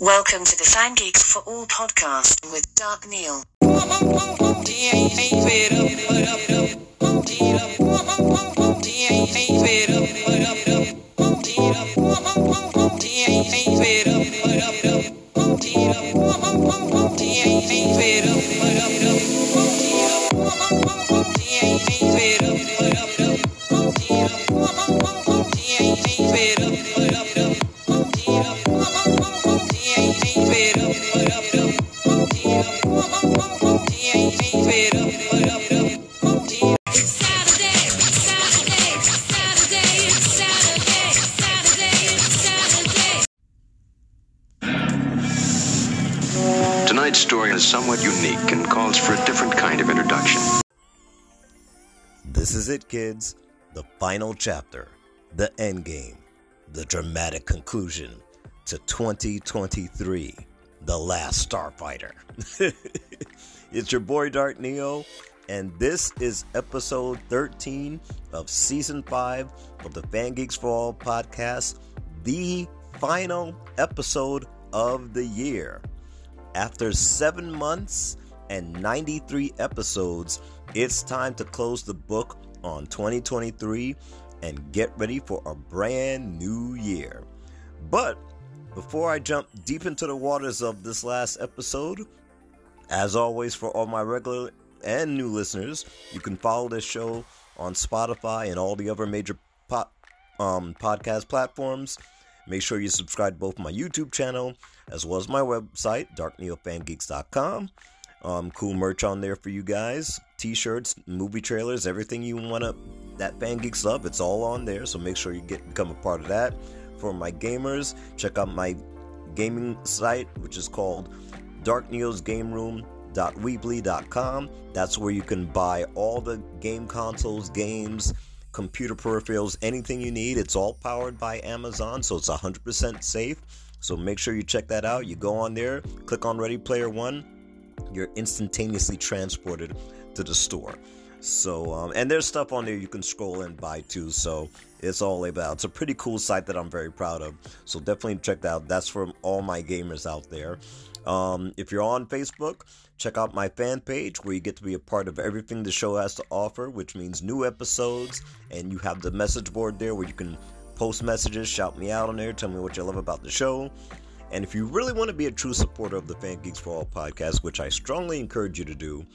Welcome to the Fan Geeks for All podcast with Dark Neo. This is it, kids. The final chapter, the end game, the dramatic conclusion to 2023, The Last Starfighter. it's your boy Dark Neo, and this is episode 13 of season 5 of the Fan Geeks for All podcast, the final episode of the year. After seven months and 93 episodes, it's time to close the book on 2023 and get ready for a brand new year. But before I jump deep into the waters of this last episode, as always, for all my regular and new listeners, you can follow this show on Spotify and all the other major po- um, podcast platforms. Make sure you subscribe both my YouTube channel as well as my website, darkneofangeeks.com. Um, cool merch on there for you guys. T-shirts, movie trailers, everything you want to that fan geeks love. It's all on there. So make sure you get become a part of that. For my gamers, check out my gaming site, which is called Dark Neo's Game Room www.weebly.com. That's where you can buy all the game consoles, games, computer peripherals, anything you need. It's all powered by Amazon, so it's 100% safe. So make sure you check that out. You go on there, click on Ready Player One, you're instantaneously transported to the store. So, um, and there's stuff on there you can scroll and buy too. So it's all laid out. It's a pretty cool site that I'm very proud of. So definitely check that out. That's for all my gamers out there. Um, if you're on Facebook, check out my fan page where you get to be a part of everything the show has to offer, which means new episodes. And you have the message board there where you can post messages, shout me out on there, tell me what you love about the show. And if you really want to be a true supporter of the Fan Geeks for All podcast, which I strongly encourage you to do,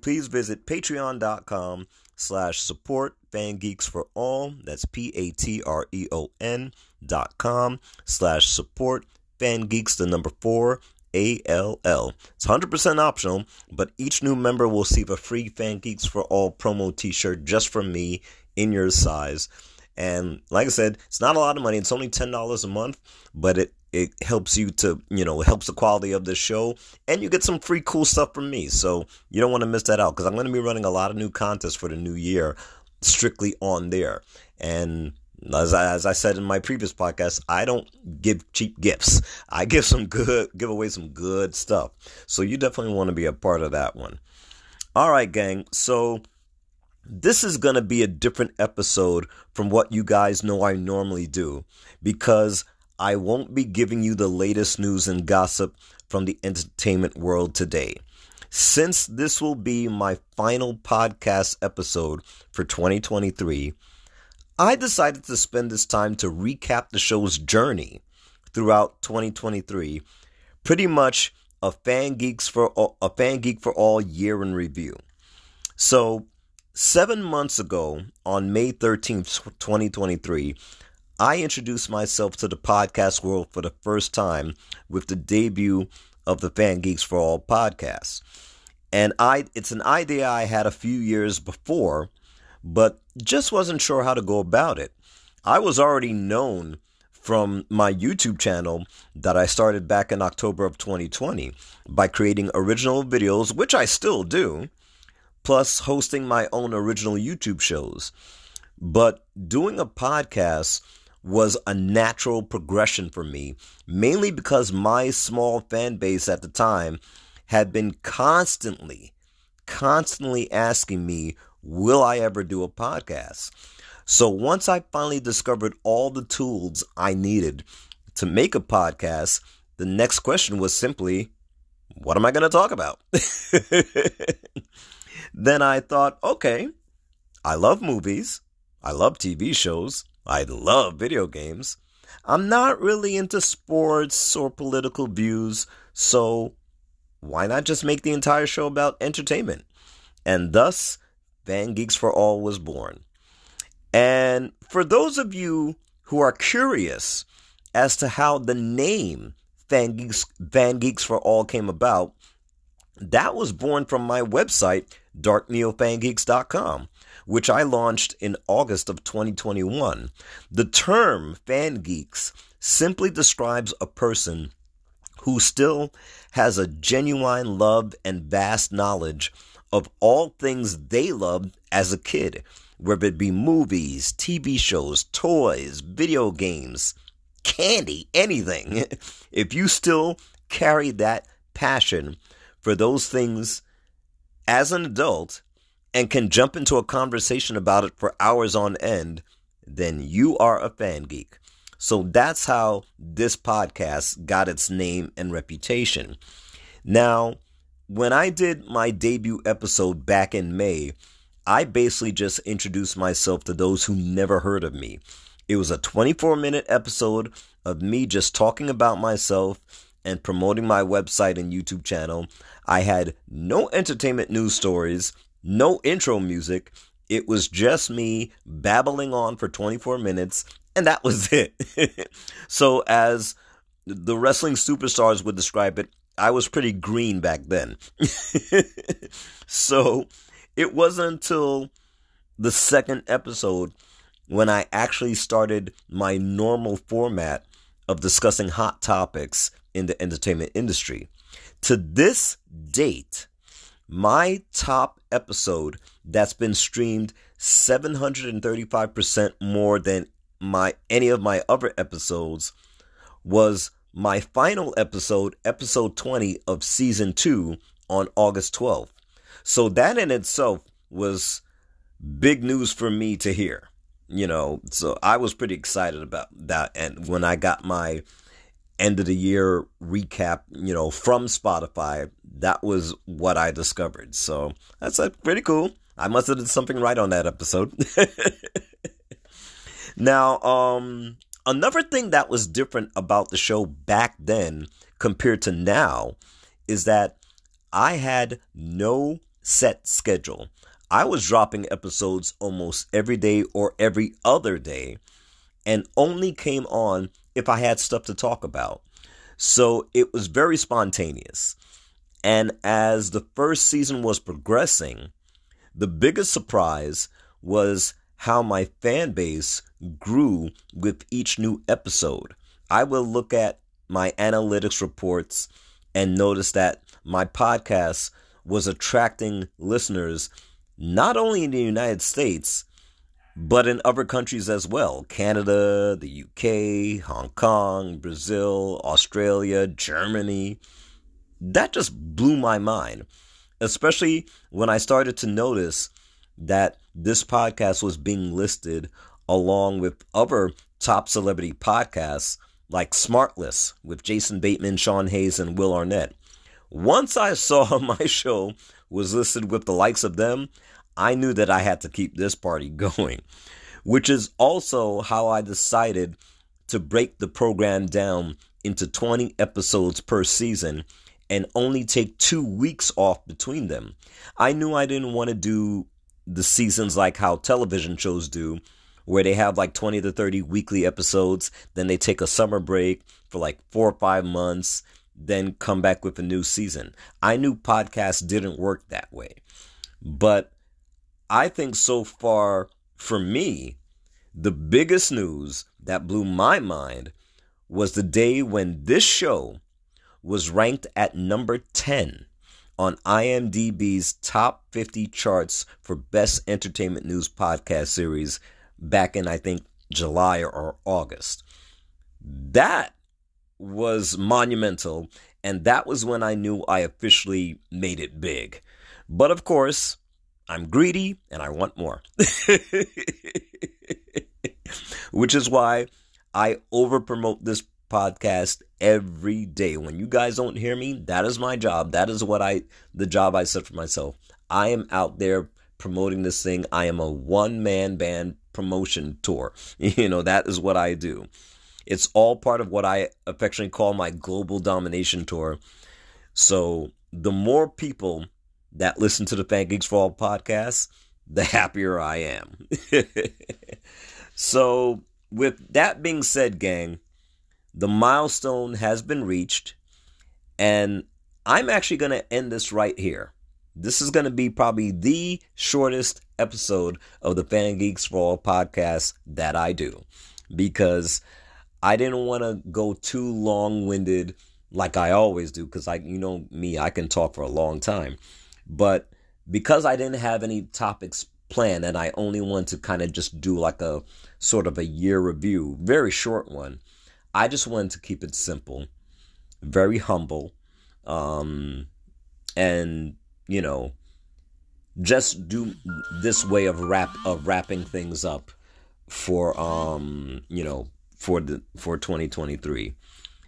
please visit patreon.com slash support fan geeks for all. That's p-a-t-r-e-o-n dot com slash support fan geeks the number four a-l-l it's 100% optional but each new member will receive a free fan geeks for all promo t-shirt just from me in your size. And like i said it's not a lot of money. It's only $10 a month but it it helps you to you know it helps the quality of the show and you get some free cool stuff from me so you don't want to miss that out because i'm going to be running a lot of new contests for the new year strictly on there and as I, as I said in my previous podcast, I don't give cheap gifts. I give some good, give away some good stuff. So you definitely want to be a part of that one. All right, gang. So this is going to be a different episode from what you guys know I normally do because I won't be giving you the latest news and gossip from the entertainment world today. Since this will be my final podcast episode for 2023, I decided to spend this time to recap the show's journey throughout 2023, pretty much a fan geeks for all, a fan geek for all year in review. So, 7 months ago on May 13th, 2023, I introduced myself to the podcast world for the first time with the debut of the Fan Geeks for All podcast. And I it's an idea I had a few years before, but just wasn't sure how to go about it. I was already known from my YouTube channel that I started back in October of 2020 by creating original videos, which I still do, plus hosting my own original YouTube shows. But doing a podcast was a natural progression for me, mainly because my small fan base at the time had been constantly, constantly asking me, Will I ever do a podcast? So once I finally discovered all the tools I needed to make a podcast, the next question was simply, what am I going to talk about? then I thought, okay, I love movies. I love TV shows. I love video games. I'm not really into sports or political views, so why not just make the entire show about entertainment? And thus, Fan Geeks for All was born. And for those of you who are curious as to how the name Van Geeks, Fan Geeks for All came about, that was born from my website, darkneofangeeks.com, which I launched in August of 2021. The term fan geeks simply describes a person who still has a genuine love and vast knowledge of all things they loved as a kid, whether it be movies, TV shows, toys, video games, candy, anything. If you still carry that passion for those things as an adult and can jump into a conversation about it for hours on end, then you are a fan geek. So that's how this podcast got its name and reputation. Now, when I did my debut episode back in May, I basically just introduced myself to those who never heard of me. It was a 24 minute episode of me just talking about myself and promoting my website and YouTube channel. I had no entertainment news stories, no intro music. It was just me babbling on for 24 minutes, and that was it. so, as the wrestling superstars would describe it, I was pretty green back then. so, it wasn't until the second episode when I actually started my normal format of discussing hot topics in the entertainment industry. To this date, my top episode that's been streamed 735% more than my any of my other episodes was my final episode, episode 20 of season 2 on August 12th. So that in itself was big news for me to hear. You know, so I was pretty excited about that and when I got my end of the year recap, you know, from Spotify, that was what I discovered. So that's uh, pretty cool. I must have did something right on that episode. now, um, another thing that was different about the show back then compared to now is that I had no set schedule. I was dropping episodes almost every day or every other day and only came on if I had stuff to talk about. So it was very spontaneous. And as the first season was progressing, the biggest surprise was how my fan base grew with each new episode. I will look at my analytics reports and notice that my podcast was attracting listeners not only in the United States, but in other countries as well Canada, the UK, Hong Kong, Brazil, Australia, Germany. That just blew my mind, especially when I started to notice that this podcast was being listed along with other top celebrity podcasts like Smartless with Jason Bateman, Sean Hayes, and Will Arnett. Once I saw my show was listed with the likes of them, I knew that I had to keep this party going, which is also how I decided to break the program down into 20 episodes per season and only take two weeks off between them. I knew I didn't want to do the seasons like how television shows do, where they have like 20 to 30 weekly episodes, then they take a summer break for like four or five months, then come back with a new season. I knew podcasts didn't work that way. But I think so far for me, the biggest news that blew my mind was the day when this show was ranked at number 10 on IMDb's top 50 charts for best entertainment news podcast series back in, I think, July or August. That was monumental, and that was when I knew I officially made it big. But of course, I'm greedy and I want more. Which is why I over promote this podcast every day. When you guys don't hear me, that is my job. That is what I the job I set for myself. I am out there promoting this thing. I am a one man band promotion tour. You know, that is what I do. It's all part of what I affectionately call my global domination tour. So the more people that listen to the Fan Geeks for All podcast, the happier I am. so, with that being said, gang, the milestone has been reached, and I'm actually going to end this right here. This is going to be probably the shortest episode of the Fan Geeks for All podcast that I do because I didn't want to go too long winded like I always do because I, you know, me, I can talk for a long time. But because I didn't have any topics planned and I only wanted to kind of just do like a sort of a year review, very short one, I just wanted to keep it simple, very humble, um, and you know, just do this way of wrap of wrapping things up for um, you know, for the for 2023.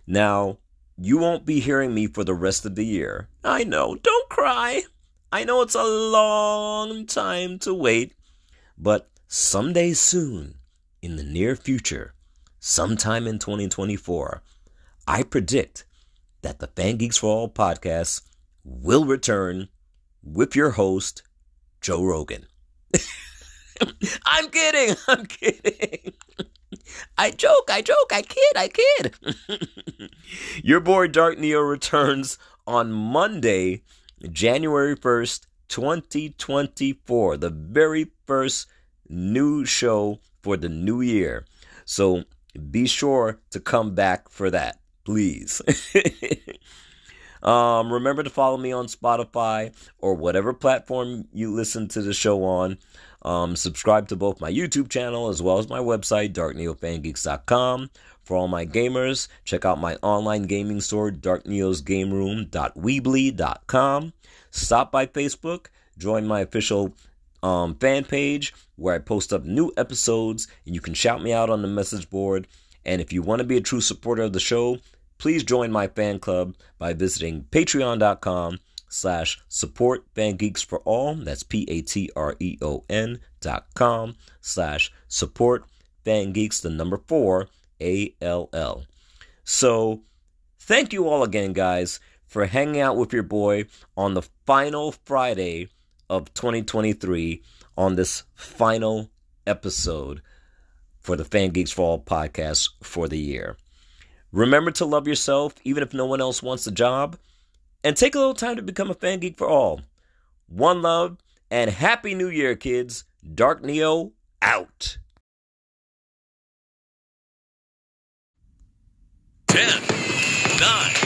Now, you won't be hearing me for the rest of the year. I know, don't cry. I know it's a long time to wait, but someday soon, in the near future, sometime in 2024, I predict that the Fan Geeks for All podcast will return with your host, Joe Rogan. I'm kidding. I'm kidding. I joke, I joke, I kid, I kid. Your boy Dark Neo returns on Monday, January 1st, 2024. The very first new show for the new year. So be sure to come back for that, please. um, remember to follow me on Spotify or whatever platform you listen to the show on. Um, subscribe to both my YouTube channel as well as my website, darkneofangeeks.com. For all my gamers, check out my online gaming store, darkneosgameroom.weebly.com. Stop by Facebook, join my official um, fan page where I post up new episodes and you can shout me out on the message board. And if you want to be a true supporter of the show, please join my fan club by visiting patreon.com slash support fan geeks for all. That's P-A-T-R-E-O-N dot com slash support fan geeks, the number four, A-L-L. So thank you all again, guys, for hanging out with your boy on the final Friday of 2023 on this final episode for the Fan Geeks for All podcast for the year. Remember to love yourself, even if no one else wants the job, and take a little time to become a fan geek for all. One love and Happy New Year, kids. Dark Neo out. 10, 9,